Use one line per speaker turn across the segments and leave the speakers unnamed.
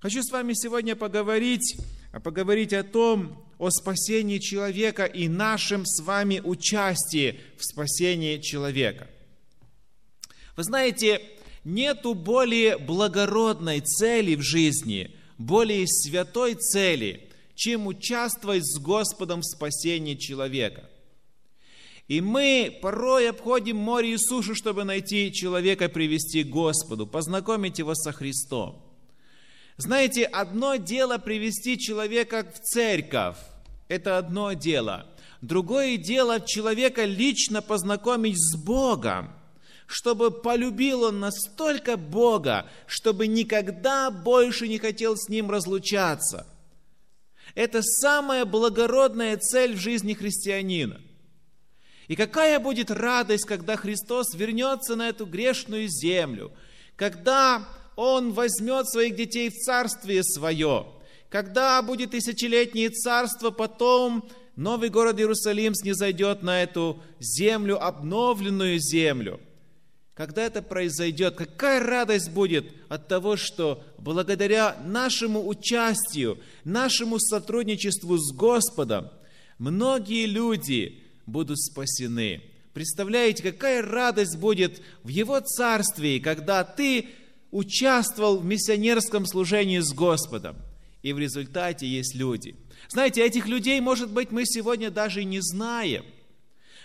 Хочу с вами сегодня поговорить, поговорить о том, о спасении человека и нашем с вами участии в спасении человека. Вы знаете, нету более благородной цели в жизни, более святой цели, чем участвовать с Господом в спасении человека. И мы порой обходим море и сушу, чтобы найти человека, привести к Господу, познакомить его со Христом. Знаете, одно дело привести человека в церковь, это одно дело. Другое дело человека лично познакомить с Богом, чтобы полюбил он настолько Бога, чтобы никогда больше не хотел с Ним разлучаться. Это самая благородная цель в жизни христианина. И какая будет радость, когда Христос вернется на эту грешную землю, когда Он возьмет своих детей в Царствие Свое, когда будет тысячелетнее царство, потом новый город Иерусалим снизойдет на эту землю, обновленную землю. Когда это произойдет, какая радость будет от того, что благодаря нашему участию, нашему сотрудничеству с Господом, многие люди будут спасены. Представляете, какая радость будет в Его Царстве, когда ты участвовал в миссионерском служении с Господом. И в результате есть люди. Знаете, этих людей, может быть, мы сегодня даже и не знаем.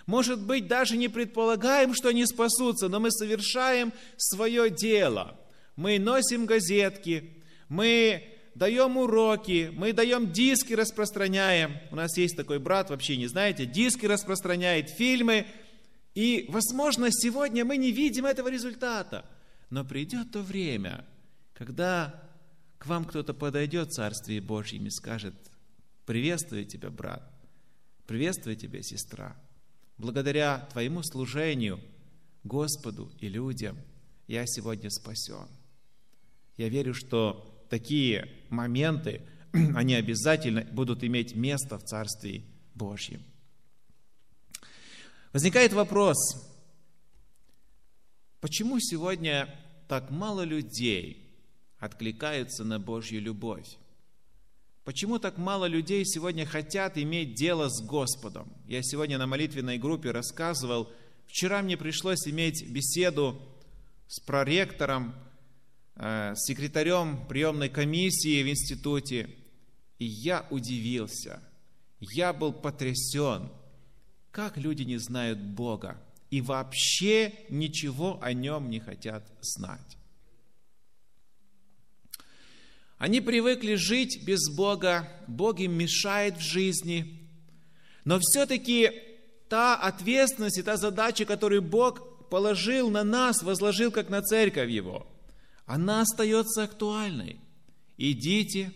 Может быть, даже не предполагаем, что они спасутся, но мы совершаем свое дело. Мы носим газетки, мы даем уроки, мы даем диски, распространяем. У нас есть такой брат, вообще не знаете, диски распространяет, фильмы. И, возможно, сегодня мы не видим этого результата. Но придет то время, когда к вам кто-то подойдет в Царстве Божьем и скажет, приветствую тебя, брат, приветствую тебя, сестра. Благодаря твоему служению Господу и людям я сегодня спасен. Я верю, что такие моменты, они обязательно будут иметь место в Царстве Божьем. Возникает вопрос, почему сегодня так мало людей откликаются на Божью любовь? Почему так мало людей сегодня хотят иметь дело с Господом? Я сегодня на молитвенной группе рассказывал, вчера мне пришлось иметь беседу с проректором Э, секретарем приемной комиссии в институте, и я удивился, я был потрясен, как люди не знают Бога и вообще ничего о нем не хотят знать. Они привыкли жить без Бога, Бог им мешает в жизни, но все-таки та ответственность и та задача, которую Бог положил на нас, возложил как на церковь Его – она остается актуальной. Идите,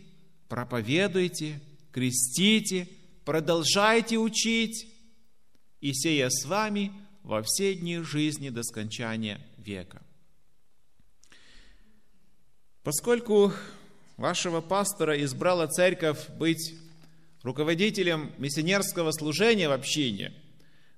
проповедуйте, крестите, продолжайте учить, и сея с вами во все дни жизни до скончания века. Поскольку вашего пастора избрала церковь быть руководителем миссионерского служения в общине,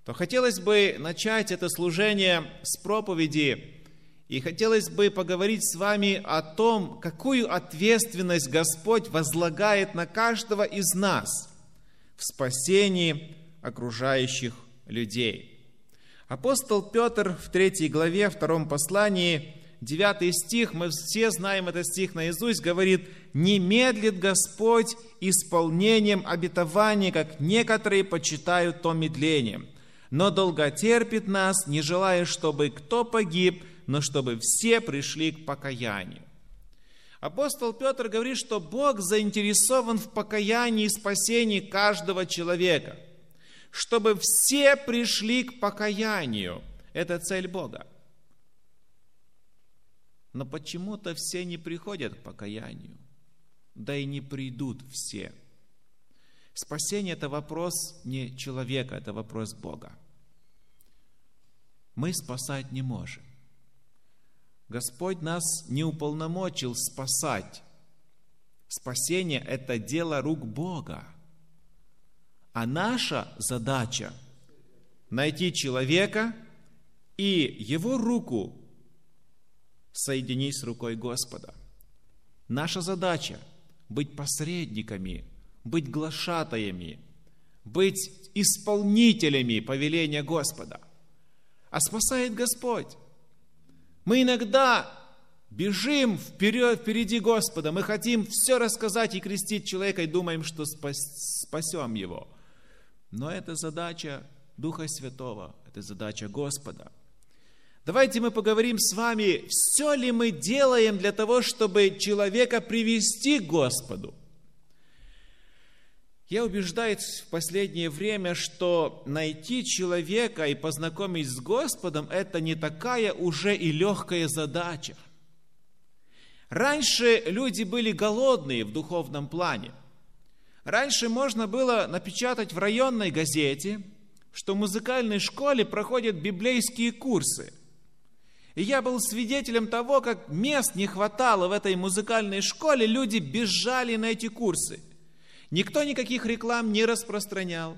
то хотелось бы начать это служение с проповеди и хотелось бы поговорить с вами о том, какую ответственность Господь возлагает на каждого из нас в спасении окружающих людей. Апостол Петр в третьей главе, втором послании, 9 стих, мы все знаем этот стих наизусть, говорит, «Не медлит Господь исполнением обетования, как некоторые почитают то медлением, но долготерпит нас, не желая, чтобы кто погиб, но чтобы все пришли к покаянию. Апостол Петр говорит, что Бог заинтересован в покаянии и спасении каждого человека, чтобы все пришли к покаянию. Это цель Бога. Но почему-то все не приходят к покаянию, да и не придут все. Спасение – это вопрос не человека, это вопрос Бога. Мы спасать не можем. Господь нас не уполномочил спасать. Спасение – это дело рук Бога. А наша задача – найти человека и его руку соединить с рукой Господа. Наша задача – быть посредниками, быть глашатаями, быть исполнителями повеления Господа. А спасает Господь. Мы иногда бежим вперед, впереди Господа. Мы хотим все рассказать и крестить человека и думаем, что спас, спасем его. Но это задача Духа Святого, это задача Господа. Давайте мы поговорим с вами, все ли мы делаем для того, чтобы человека привести к Господу. Я убеждаюсь в последнее время, что найти человека и познакомить с Господом – это не такая уже и легкая задача. Раньше люди были голодные в духовном плане. Раньше можно было напечатать в районной газете, что в музыкальной школе проходят библейские курсы. И я был свидетелем того, как мест не хватало в этой музыкальной школе, люди бежали на эти курсы – Никто никаких реклам не распространял.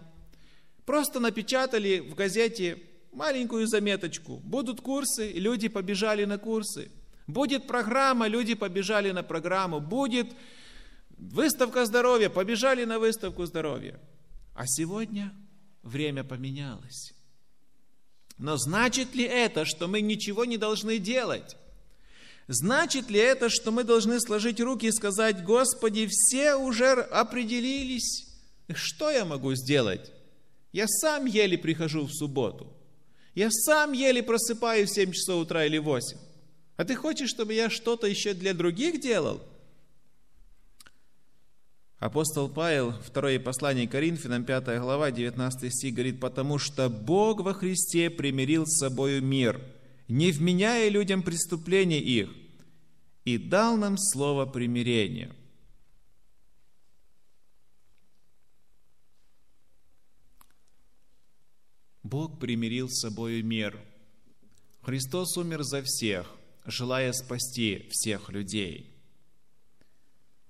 Просто напечатали в газете маленькую заметочку. Будут курсы, и люди побежали на курсы. Будет программа, люди побежали на программу. Будет выставка здоровья, побежали на выставку здоровья. А сегодня время поменялось. Но значит ли это, что мы ничего не должны делать? Значит ли это, что мы должны сложить руки и сказать, Господи, все уже определились, что я могу сделать? Я сам еле прихожу в субботу. Я сам еле просыпаюсь в 7 часов утра или 8. А ты хочешь, чтобы я что-то еще для других делал? Апостол Павел, второе послание Коринфянам, 5 глава, 19 стих, говорит, «Потому что Бог во Христе примирил с собою мир, не вменяя людям преступления их, и дал нам слово примирения. Бог примирил с собою мир. Христос умер за всех, желая спасти всех людей.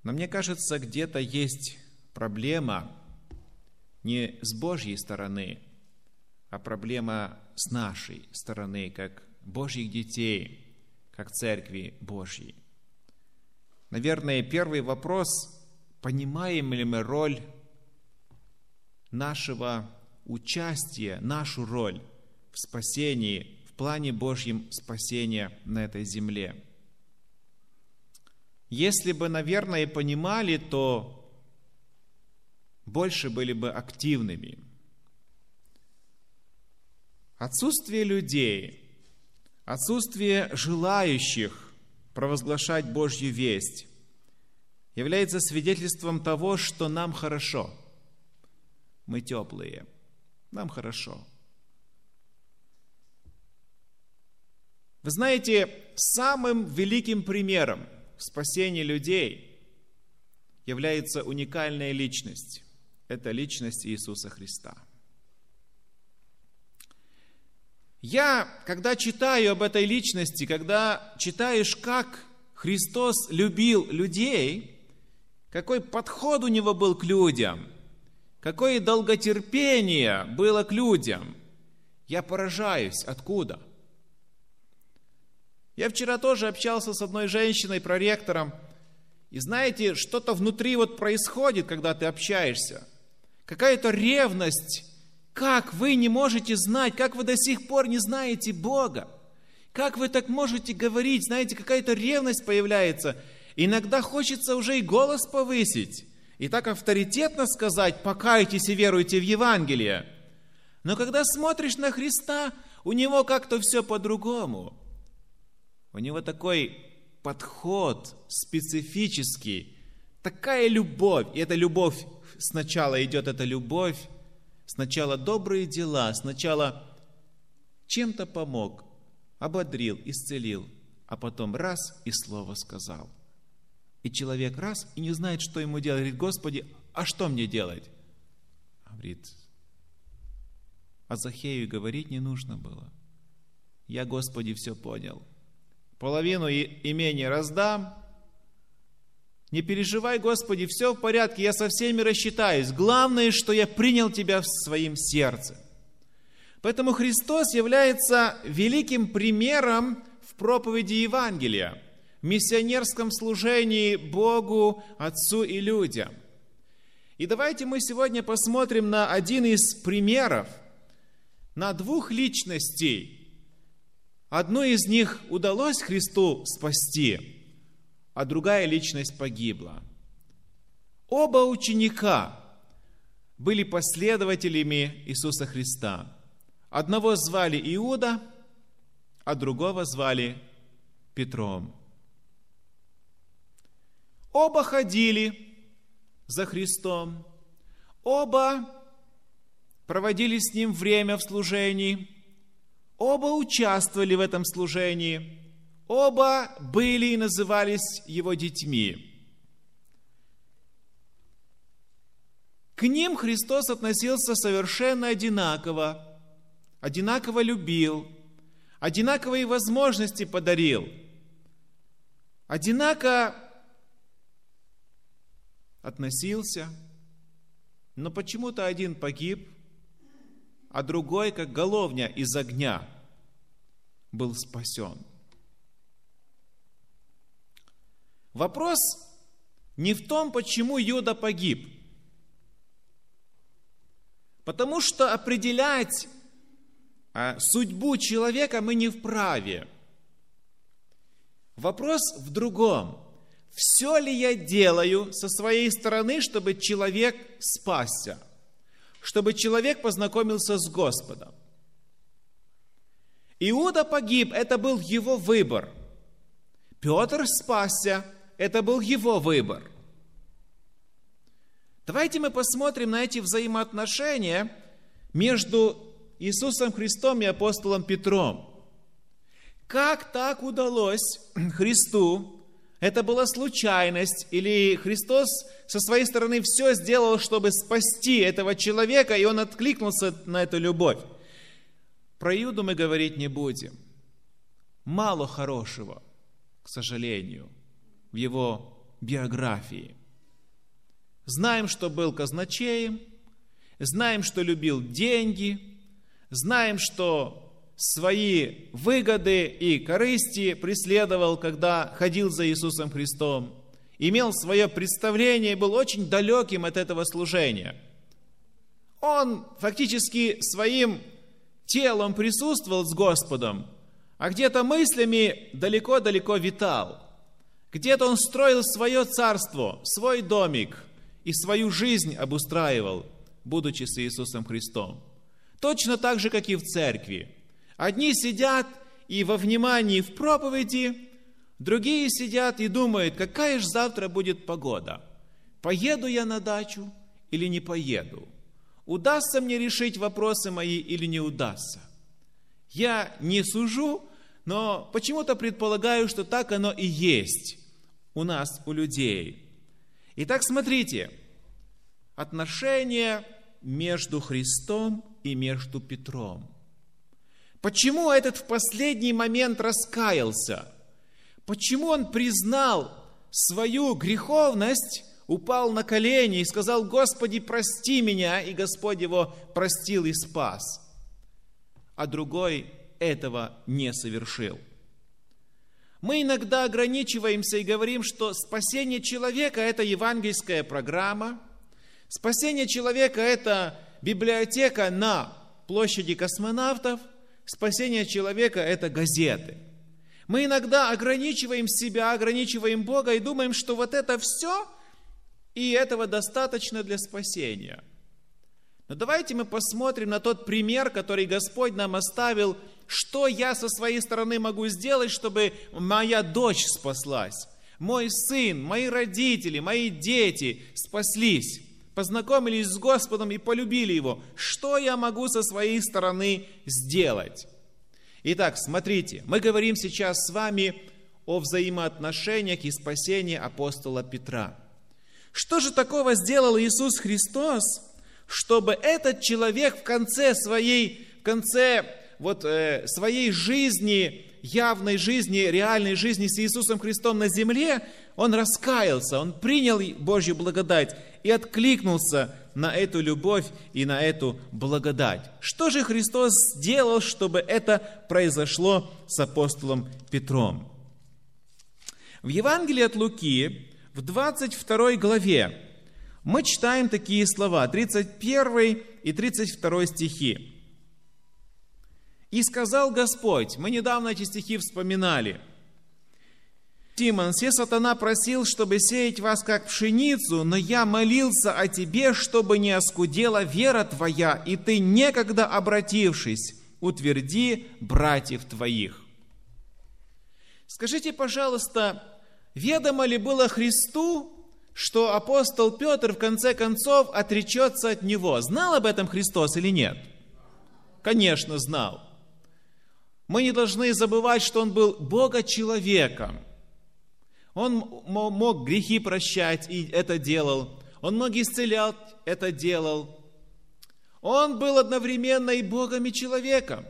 Но мне кажется, где-то есть проблема не с Божьей стороны, а проблема с нашей стороны, как Божьих детей, как Церкви Божьей. Наверное, первый вопрос, понимаем ли мы роль нашего участия, нашу роль в спасении, в плане Божьем спасения на этой земле. Если бы, наверное, понимали, то больше были бы активными. Отсутствие людей, отсутствие желающих провозглашать Божью весть является свидетельством того, что нам хорошо. Мы теплые, нам хорошо. Вы знаете, самым великим примером спасения людей является уникальная личность. Это личность Иисуса Христа – Я, когда читаю об этой личности, когда читаешь, как Христос любил людей, какой подход у него был к людям, какое долготерпение было к людям, я поражаюсь, откуда. Я вчера тоже общался с одной женщиной, проректором, и знаете, что-то внутри вот происходит, когда ты общаешься. Какая-то ревность как вы не можете знать, как вы до сих пор не знаете Бога? Как вы так можете говорить? Знаете, какая-то ревность появляется. Иногда хочется уже и голос повысить. И так авторитетно сказать, покайтесь и веруйте в Евангелие. Но когда смотришь на Христа, у него как-то все по-другому. У него такой подход специфический, такая любовь. И эта любовь, сначала идет эта любовь Сначала добрые дела, сначала чем-то помог, ободрил, исцелил, а потом раз и слово сказал. И человек раз и не знает, что ему делать. Говорит, Господи, а что мне делать? Говорит, а Захею говорить не нужно было. Я, Господи, все понял. Половину имения раздам, не переживай, Господи, все в порядке, я со всеми рассчитаюсь. Главное, что я принял Тебя в своем сердце. Поэтому Христос является великим примером в проповеди Евангелия, миссионерском служении Богу, Отцу и людям. И давайте мы сегодня посмотрим на один из примеров, на двух личностей. Одну из них удалось Христу спасти, а другая личность погибла. Оба ученика были последователями Иисуса Христа. Одного звали Иуда, а другого звали Петром. Оба ходили за Христом, оба проводили с Ним время в служении, оба участвовали в этом служении, оба были и назывались Его детьми. К ним Христос относился совершенно одинаково, одинаково любил, одинаковые возможности подарил, одинаково относился, но почему-то один погиб, а другой, как головня из огня, был спасен. Вопрос не в том, почему Юда погиб, потому что определять а, судьбу человека мы не вправе. Вопрос в другом все ли я делаю со своей стороны, чтобы человек спасся, чтобы человек познакомился с Господом. Иуда погиб, это был его выбор. Петр спасся, это был его выбор. Давайте мы посмотрим на эти взаимоотношения между Иисусом Христом и апостолом Петром. Как так удалось Христу это была случайность, или Христос со своей стороны все сделал, чтобы спасти этого человека, и он откликнулся на эту любовь. Про Иуду мы говорить не будем. Мало хорошего, к сожалению, в его биографии. Знаем, что был казначеем, знаем, что любил деньги, знаем, что свои выгоды и корысти преследовал, когда ходил за Иисусом Христом, имел свое представление и был очень далеким от этого служения. Он фактически своим телом присутствовал с Господом, а где-то мыслями далеко-далеко витал. Где-то он строил свое царство, свой домик и свою жизнь обустраивал, будучи с Иисусом Христом. Точно так же, как и в церкви – Одни сидят и во внимании в проповеди, другие сидят и думают, какая же завтра будет погода. Поеду я на дачу или не поеду? Удастся мне решить вопросы мои или не удастся? Я не сужу, но почему-то предполагаю, что так оно и есть у нас, у людей. Итак, смотрите, отношения между Христом и между Петром. Почему этот в последний момент раскаялся? Почему он признал свою греховность, упал на колени и сказал, Господи, прости меня, и Господь его простил и спас. А другой этого не совершил. Мы иногда ограничиваемся и говорим, что спасение человека – это евангельская программа, спасение человека – это библиотека на площади космонавтов – Спасение человека – это газеты. Мы иногда ограничиваем себя, ограничиваем Бога и думаем, что вот это все, и этого достаточно для спасения. Но давайте мы посмотрим на тот пример, который Господь нам оставил, что я со своей стороны могу сделать, чтобы моя дочь спаслась, мой сын, мои родители, мои дети спаслись познакомились с Господом и полюбили Его. Что я могу со своей стороны сделать? Итак, смотрите, мы говорим сейчас с вами о взаимоотношениях и спасении апостола Петра. Что же такого сделал Иисус Христос, чтобы этот человек в конце своей, в конце вот, э, своей жизни, явной жизни, реальной жизни с Иисусом Христом на земле, он раскаялся, он принял Божью благодать и откликнулся на эту любовь и на эту благодать. Что же Христос сделал, чтобы это произошло с апостолом Петром? В Евангелии от Луки, в 22 главе, мы читаем такие слова, 31 и 32 стихи. «И сказал Господь», мы недавно эти стихи вспоминали, «Симон, все сатана просил, чтобы сеять вас как пшеницу, но я молился о тебе, чтобы не оскудела вера твоя, и ты, некогда обратившись, утверди братьев твоих». Скажите, пожалуйста, ведомо ли было Христу, что апостол Петр в конце концов отречется от него? Знал об этом Христос или нет? Конечно, знал. Мы не должны забывать, что он был Бога-человеком. Он мог грехи прощать и это делал. Он мог исцелять, это делал. Он был одновременно и Богом, и человеком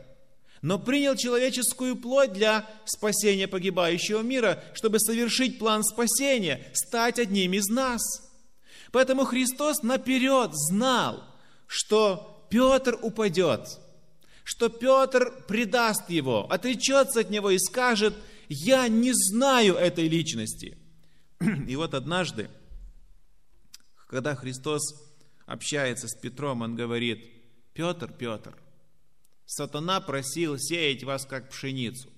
но принял человеческую плоть для спасения погибающего мира, чтобы совершить план спасения, стать одним из нас. Поэтому Христос наперед знал, что Петр упадет, что Петр предаст его, отречется от него и скажет, я не знаю этой личности. И вот однажды, когда Христос общается с Петром, он говорит, Петр, Петр, Сатана просил сеять вас как пшеницу.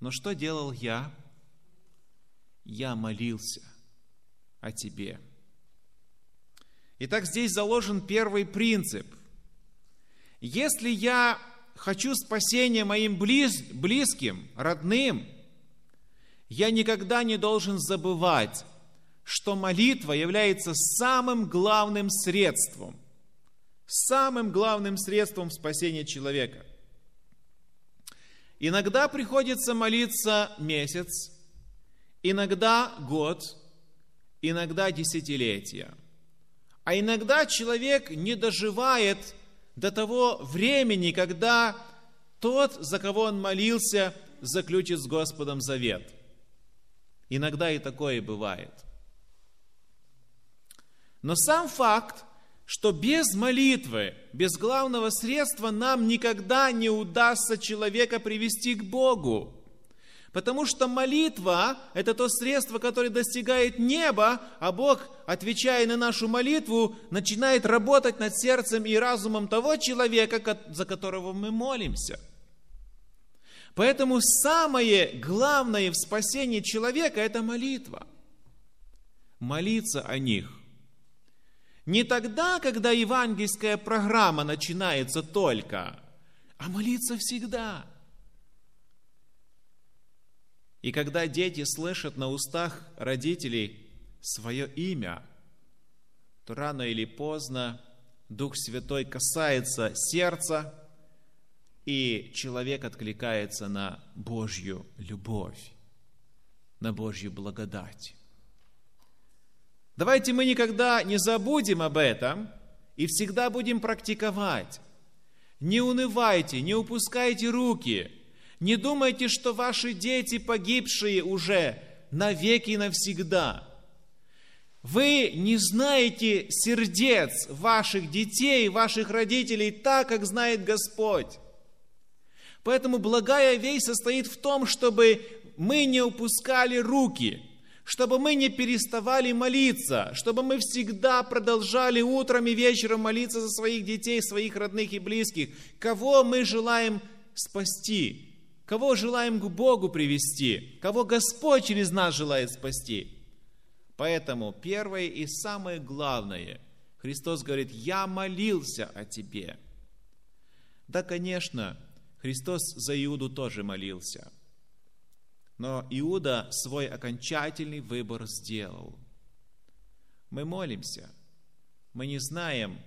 Но что делал я? Я молился о тебе. Итак, здесь заложен первый принцип. Если я хочу спасения моим близ, близким, родным, я никогда не должен забывать, что молитва является самым главным средством, самым главным средством спасения человека. Иногда приходится молиться месяц, иногда год, иногда десятилетия. А иногда человек не доживает до того времени, когда тот, за кого он молился, заключит с Господом завет. Иногда и такое бывает. Но сам факт, что без молитвы, без главного средства нам никогда не удастся человека привести к Богу. Потому что молитва – это то средство, которое достигает неба, а Бог, отвечая на нашу молитву, начинает работать над сердцем и разумом того человека, за которого мы молимся. Поэтому самое главное в спасении человека – это молитва. Молиться о них – не тогда, когда евангельская программа начинается только, а молиться всегда. И когда дети слышат на устах родителей свое имя, то рано или поздно Дух Святой касается сердца, и человек откликается на Божью любовь, на Божью благодать. Давайте мы никогда не забудем об этом и всегда будем практиковать. Не унывайте, не упускайте руки. Не думайте, что ваши дети погибшие уже навеки и навсегда. Вы не знаете сердец ваших детей, ваших родителей так, как знает Господь. Поэтому благая весть состоит в том, чтобы мы не упускали руки – чтобы мы не переставали молиться, чтобы мы всегда продолжали утром и вечером молиться за своих детей, своих родных и близких. Кого мы желаем спасти? Кого желаем к Богу привести? Кого Господь через нас желает спасти? Поэтому первое и самое главное, Христос говорит, я молился о тебе. Да, конечно, Христос за Иуду тоже молился – но Иуда свой окончательный выбор сделал. Мы молимся. Мы не знаем,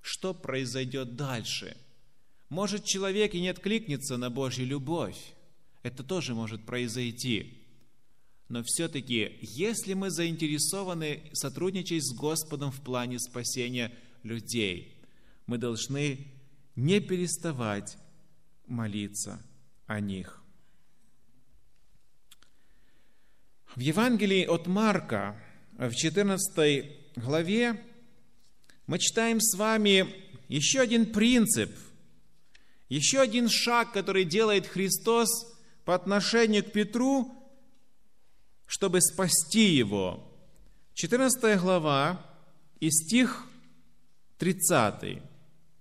что произойдет дальше. Может, человек и не откликнется на Божью любовь. Это тоже может произойти. Но все-таки, если мы заинтересованы сотрудничать с Господом в плане спасения людей, мы должны не переставать молиться о них. В Евангелии от Марка, в 14 главе, мы читаем с вами еще один принцип, еще один шаг, который делает Христос по отношению к Петру чтобы спасти его. 14 глава и стих 30.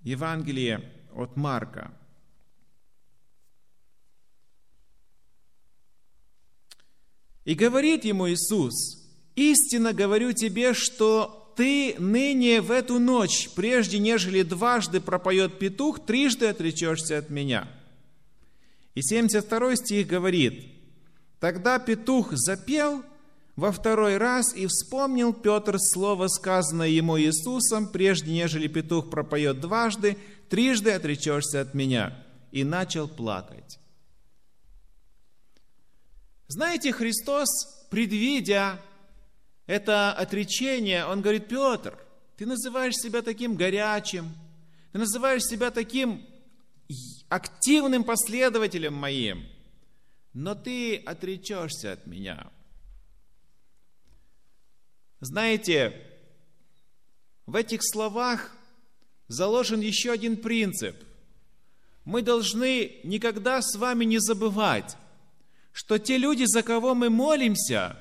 Евангелие от Марка. И говорит ему Иисус, «Истинно говорю тебе, что ты ныне в эту ночь, прежде нежели дважды пропоет петух, трижды отречешься от меня». И 72 стих говорит, «Тогда петух запел во второй раз и вспомнил Петр слово, сказанное ему Иисусом, прежде нежели петух пропоет дважды, трижды отречешься от меня». И начал плакать. Знаете, Христос, предвидя это отречение, Он говорит, Петр, ты называешь себя таким горячим, ты называешь себя таким активным последователем моим, но ты отречешься от меня. Знаете, в этих словах заложен еще один принцип. Мы должны никогда с вами не забывать, что те люди, за кого мы молимся,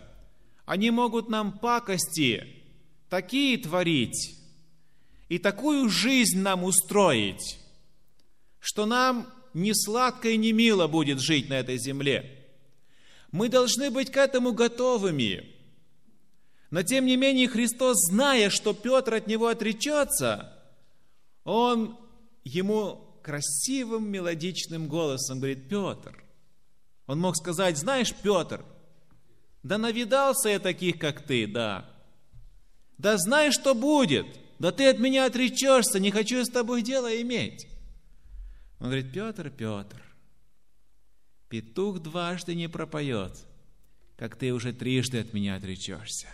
они могут нам пакости такие творить и такую жизнь нам устроить, что нам не сладко и не мило будет жить на этой земле. Мы должны быть к этому готовыми. Но тем не менее Христос, зная, что Петр от него отречется, он ему красивым мелодичным голосом говорит, Петр, он мог сказать, знаешь, Петр, да навидался я таких, как ты, да. Да знаешь, что будет, да ты от меня отречешься, не хочу я с тобой дело иметь. Он говорит, Петр, Петр, петух дважды не пропоет, как ты уже трижды от меня отречешься.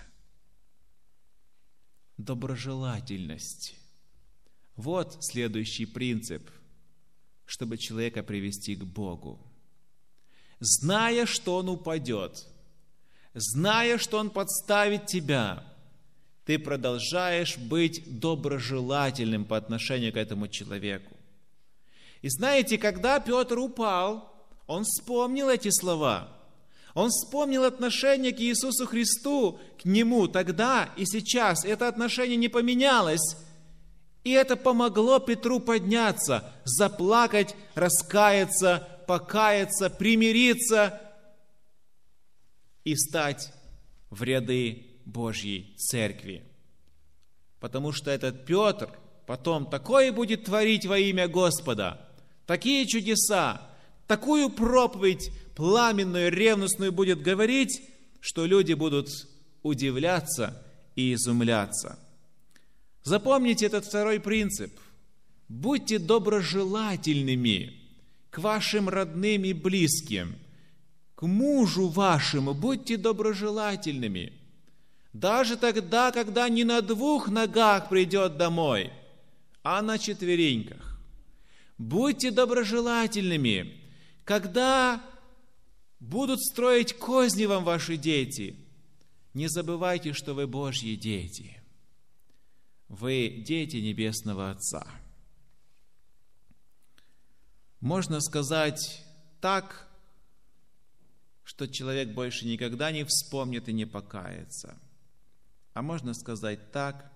Доброжелательность. Вот следующий принцип, чтобы человека привести к Богу зная, что он упадет, зная, что он подставит тебя, ты продолжаешь быть доброжелательным по отношению к этому человеку. И знаете, когда Петр упал, он вспомнил эти слова. Он вспомнил отношение к Иисусу Христу, к Нему тогда и сейчас. Это отношение не поменялось. И это помогло Петру подняться, заплакать, раскаяться, покаяться, примириться и встать в ряды Божьей Церкви. Потому что этот Петр потом такое будет творить во имя Господа, такие чудеса, такую проповедь пламенную, ревностную будет говорить, что люди будут удивляться и изумляться. Запомните этот второй принцип. Будьте доброжелательными к вашим родным и близким, к мужу вашему, будьте доброжелательными. Даже тогда, когда не на двух ногах придет домой, а на четвереньках. Будьте доброжелательными, когда будут строить козни вам ваши дети. Не забывайте, что вы Божьи дети. Вы дети Небесного Отца – можно сказать так, что человек больше никогда не вспомнит и не покается. А можно сказать так,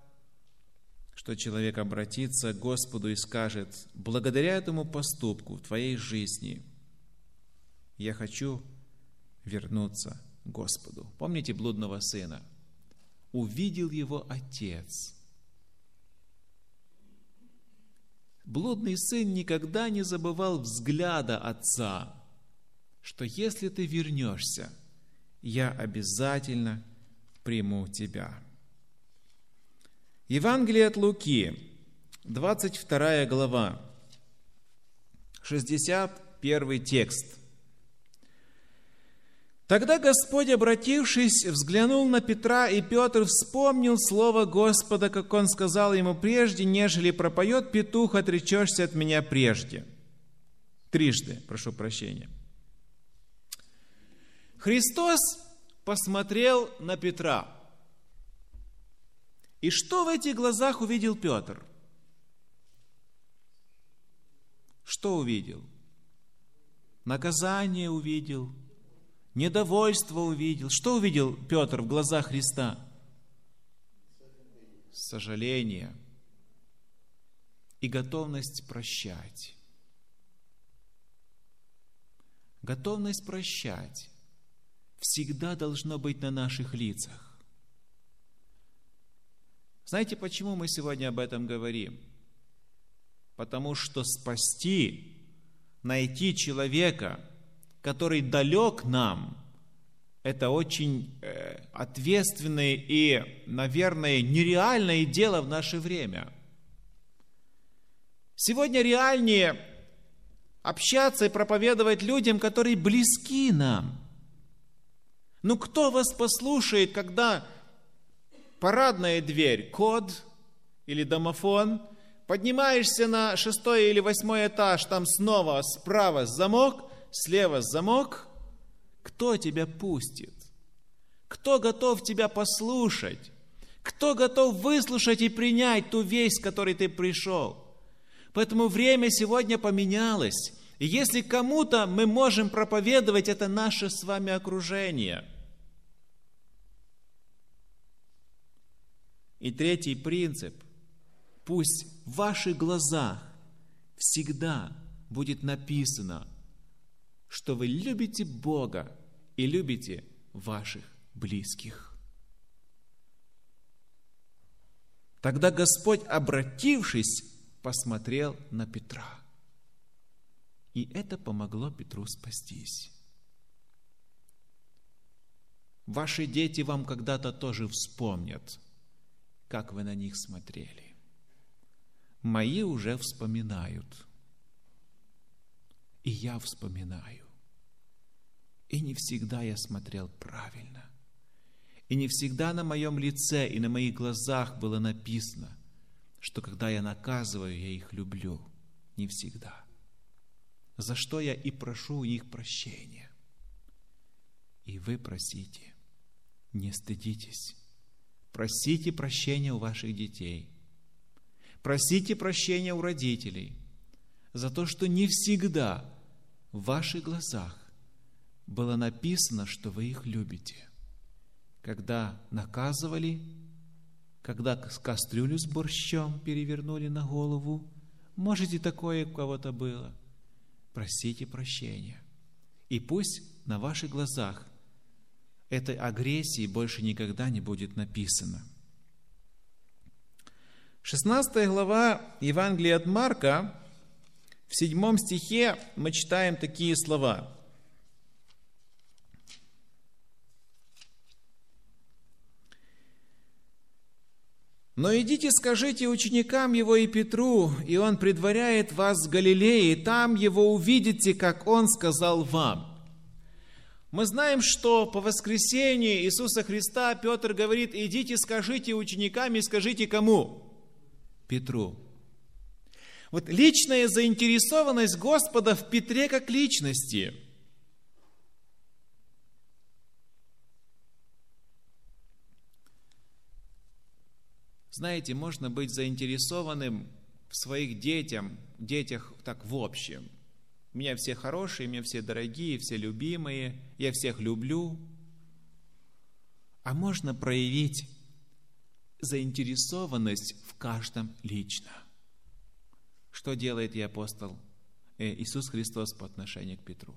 что человек обратится к Господу и скажет, благодаря этому поступку в твоей жизни я хочу вернуться Господу. Помните блудного сына? Увидел его отец – Блудный сын никогда не забывал взгляда отца, что если ты вернешься, я обязательно приму тебя. Евангелие от Луки, 22 глава, 61 текст – Тогда Господь, обратившись, взглянул на Петра, и Петр вспомнил слово Господа, как он сказал ему прежде, нежели пропоет петух, отречешься от меня прежде. Трижды, прошу прощения. Христос посмотрел на Петра. И что в этих глазах увидел Петр? Что увидел? Наказание увидел – недовольство увидел. Что увидел Петр в глазах Христа? Сожаление и готовность прощать. Готовность прощать всегда должно быть на наших лицах. Знаете, почему мы сегодня об этом говорим? Потому что спасти, найти человека, который далек нам, это очень э, ответственное и, наверное, нереальное дело в наше время. Сегодня реальнее общаться и проповедовать людям, которые близки нам. Ну кто вас послушает, когда парадная дверь, код или домофон, поднимаешься на шестой или восьмой этаж, там снова справа замок, слева замок, кто тебя пустит? Кто готов тебя послушать? Кто готов выслушать и принять ту весть, с которой ты пришел? Поэтому время сегодня поменялось. И если кому-то мы можем проповедовать, это наше с вами окружение. И третий принцип. Пусть в ваших глазах всегда будет написано, что вы любите Бога и любите ваших близких. Тогда Господь, обратившись, посмотрел на Петра. И это помогло Петру спастись. Ваши дети вам когда-то тоже вспомнят, как вы на них смотрели. Мои уже вспоминают. И я вспоминаю. И не всегда я смотрел правильно. И не всегда на моем лице и на моих глазах было написано, что когда я наказываю, я их люблю. Не всегда. За что я и прошу у них прощения. И вы просите, не стыдитесь. Просите прощения у ваших детей. Просите прощения у родителей за то, что не всегда в ваших глазах было написано, что вы их любите. Когда наказывали, когда кастрюлю с борщом перевернули на голову, можете такое у кого-то было, просите прощения. И пусть на ваших глазах этой агрессии больше никогда не будет написано. 16 глава Евангелия от Марка, в седьмом стихе мы читаем такие слова. Но идите, скажите ученикам его и Петру, и он предваряет вас в Галилее, и там его увидите, как он сказал вам. Мы знаем, что по воскресении Иисуса Христа Петр говорит, идите, скажите ученикам и скажите кому? Петру. Вот личная заинтересованность Господа в Петре как личности – Знаете, можно быть заинтересованным в своих детях, детях так в общем. У меня все хорошие, у меня все дорогие, все любимые, я всех люблю. А можно проявить заинтересованность в каждом лично. Что делает и апостол э, Иисус Христос по отношению к Петру?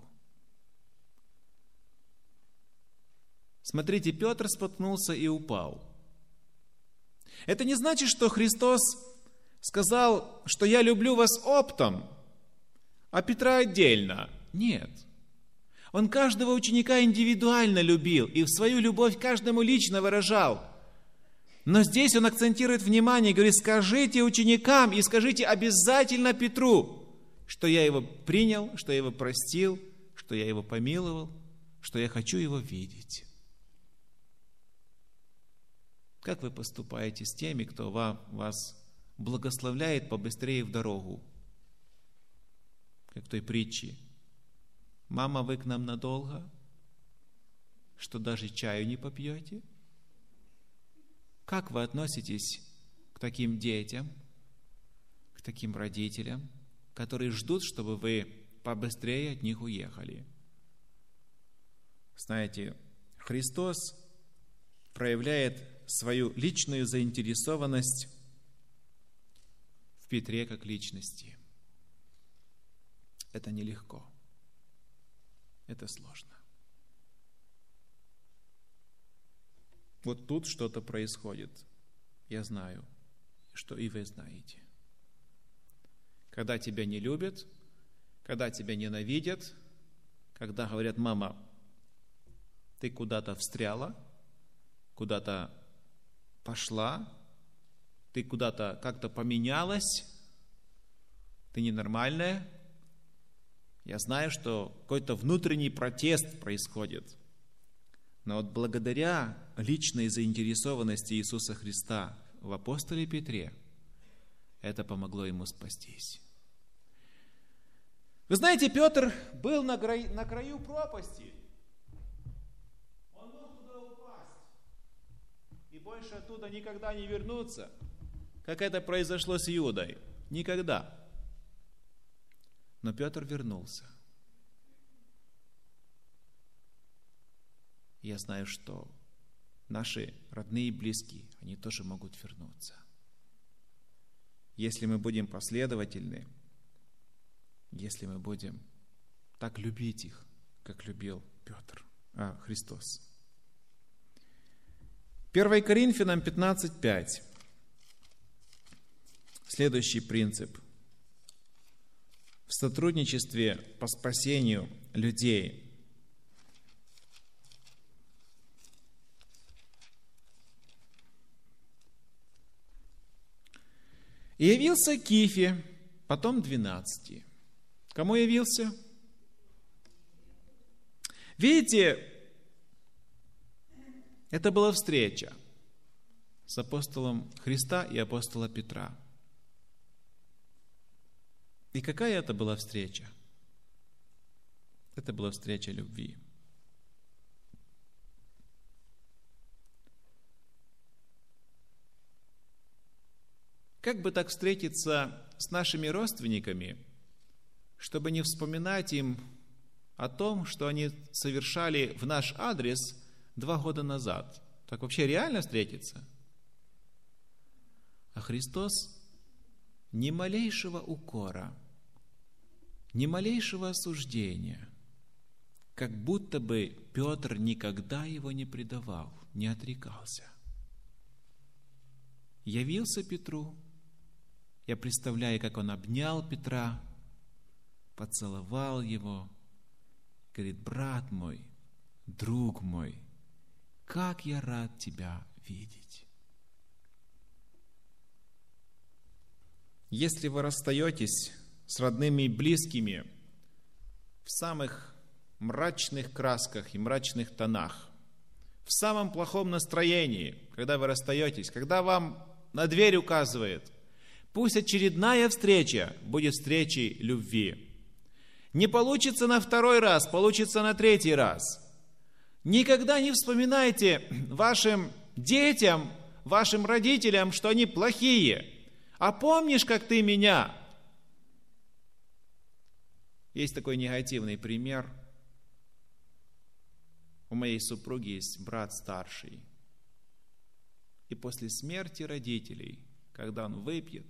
Смотрите, Петр споткнулся и упал – это не значит, что Христос сказал, что я люблю вас оптом, а Петра отдельно. Нет. Он каждого ученика индивидуально любил и в свою любовь каждому лично выражал. Но здесь он акцентирует внимание и говорит, скажите ученикам и скажите обязательно Петру, что я его принял, что я его простил, что я его помиловал, что я хочу его видеть. Как вы поступаете с теми, кто вас благословляет побыстрее в дорогу? Как в той притче. Мама, вы к нам надолго? Что даже чаю не попьете? Как вы относитесь к таким детям, к таким родителям, которые ждут, чтобы вы побыстрее от них уехали? Знаете, Христос проявляет свою личную заинтересованность в Петре как личности. Это нелегко. Это сложно. Вот тут что-то происходит. Я знаю, что и вы знаете. Когда тебя не любят, когда тебя ненавидят, когда говорят, мама, ты куда-то встряла, куда-то пошла, ты куда-то как-то поменялась, ты ненормальная. Я знаю, что какой-то внутренний протест происходит. Но вот благодаря личной заинтересованности Иисуса Христа в апостоле Петре, это помогло ему спастись. Вы знаете, Петр был на краю, пропасти. Он мог туда упасть. И больше оттуда никогда не вернуться, как это произошло с Иудой. Никогда. Но Петр вернулся. Я знаю, что наши родные и близкие, они тоже могут вернуться. Если мы будем последовательны, если мы будем так любить их, как любил Петр, а, Христос. 1 Коринфянам 15.5. Следующий принцип. В сотрудничестве по спасению людей – И явился Кифе, потом двенадцати. Кому явился? Видите, это была встреча с апостолом Христа и апостола Петра. И какая это была встреча? Это была встреча любви. Как бы так встретиться с нашими родственниками – чтобы не вспоминать им о том, что они совершали в наш адрес два года назад. Так вообще реально встретиться? А Христос ни малейшего укора, ни малейшего осуждения, как будто бы Петр никогда его не предавал, не отрекался. Явился Петру, я представляю, как он обнял Петра, поцеловал его, говорит, брат мой, друг мой, как я рад тебя видеть. Если вы расстаетесь с родными и близкими в самых мрачных красках и мрачных тонах, в самом плохом настроении, когда вы расстаетесь, когда вам на дверь указывает, пусть очередная встреча будет встречей любви. Не получится на второй раз, получится на третий раз. Никогда не вспоминайте вашим детям, вашим родителям, что они плохие. А помнишь, как ты меня? Есть такой негативный пример. У моей супруги есть брат старший. И после смерти родителей, когда он выпьет,